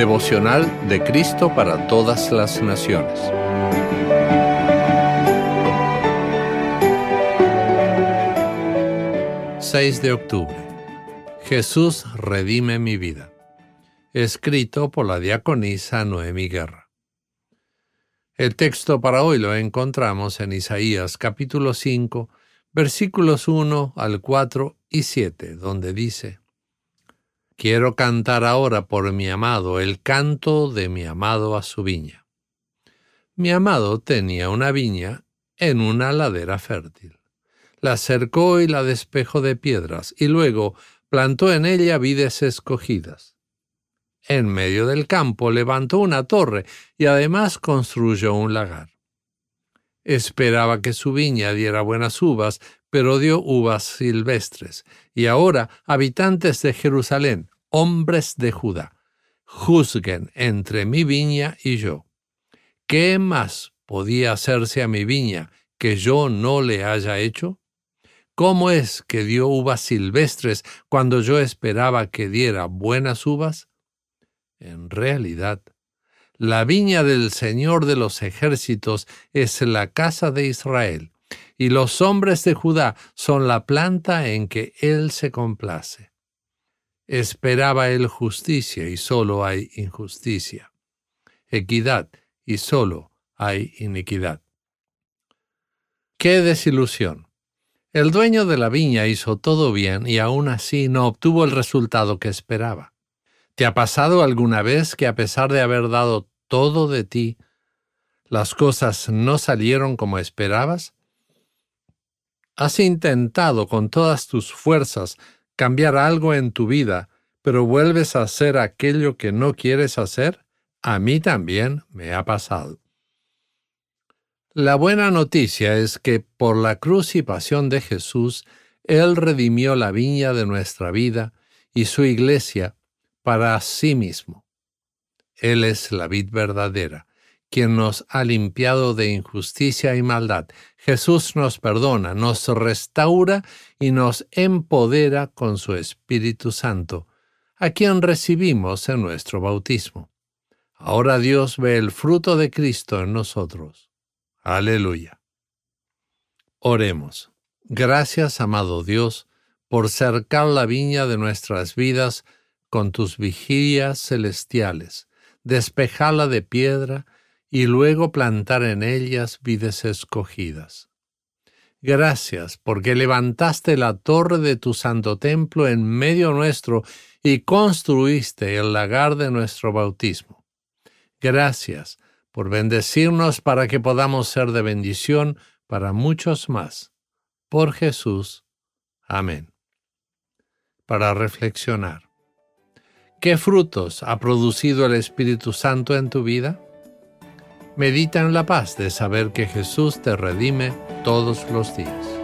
Devocional de Cristo para todas las naciones. ...6 de octubre... Jesús redime mi vida. Escrito por la diaconisa Noemi Guerra. El texto para hoy lo encontramos en Isaías capítulo 5, versículos 1 al 4 y 7, donde dice, Quiero cantar ahora por mi amado el canto de mi amado a su viña. Mi amado tenía una viña en una ladera fértil. La cercó y la despejó de piedras, y luego plantó en ella vides escogidas. En medio del campo levantó una torre y además construyó un lagar. Esperaba que su viña diera buenas uvas, pero dio uvas silvestres. Y ahora, habitantes de Jerusalén, hombres de Judá, juzguen entre mi viña y yo. ¿Qué más podía hacerse a mi viña que yo no le haya hecho? ¿Cómo es que dio uvas silvestres cuando yo esperaba que diera buenas uvas? En realidad, la viña del Señor de los ejércitos es la casa de Israel, y los hombres de Judá son la planta en que Él se complace. Esperaba él justicia y solo hay injusticia. Equidad y solo hay iniquidad. ¡Qué desilusión! El dueño de la viña hizo todo bien y aún así no obtuvo el resultado que esperaba. ¿Te ha pasado alguna vez que a pesar de haber dado todo de ti, las cosas no salieron como esperabas? ¿Has intentado con todas tus fuerzas cambiar algo en tu vida, pero vuelves a hacer aquello que no quieres hacer? A mí también me ha pasado. La buena noticia es que por la cruz y pasión de Jesús, Él redimió la viña de nuestra vida y su iglesia para sí mismo. Él es la vid verdadera, quien nos ha limpiado de injusticia y maldad. Jesús nos perdona, nos restaura y nos empodera con su Espíritu Santo, a quien recibimos en nuestro bautismo. Ahora Dios ve el fruto de Cristo en nosotros. Aleluya. Oremos. Gracias, amado Dios, por cercar la viña de nuestras vidas con tus vigilias celestiales, despejarla de piedra y luego plantar en ellas vides escogidas. Gracias porque levantaste la torre de tu santo templo en medio nuestro y construiste el lagar de nuestro bautismo. Gracias por bendecirnos para que podamos ser de bendición para muchos más. Por Jesús. Amén. Para reflexionar. ¿Qué frutos ha producido el Espíritu Santo en tu vida? Medita en la paz de saber que Jesús te redime todos los días.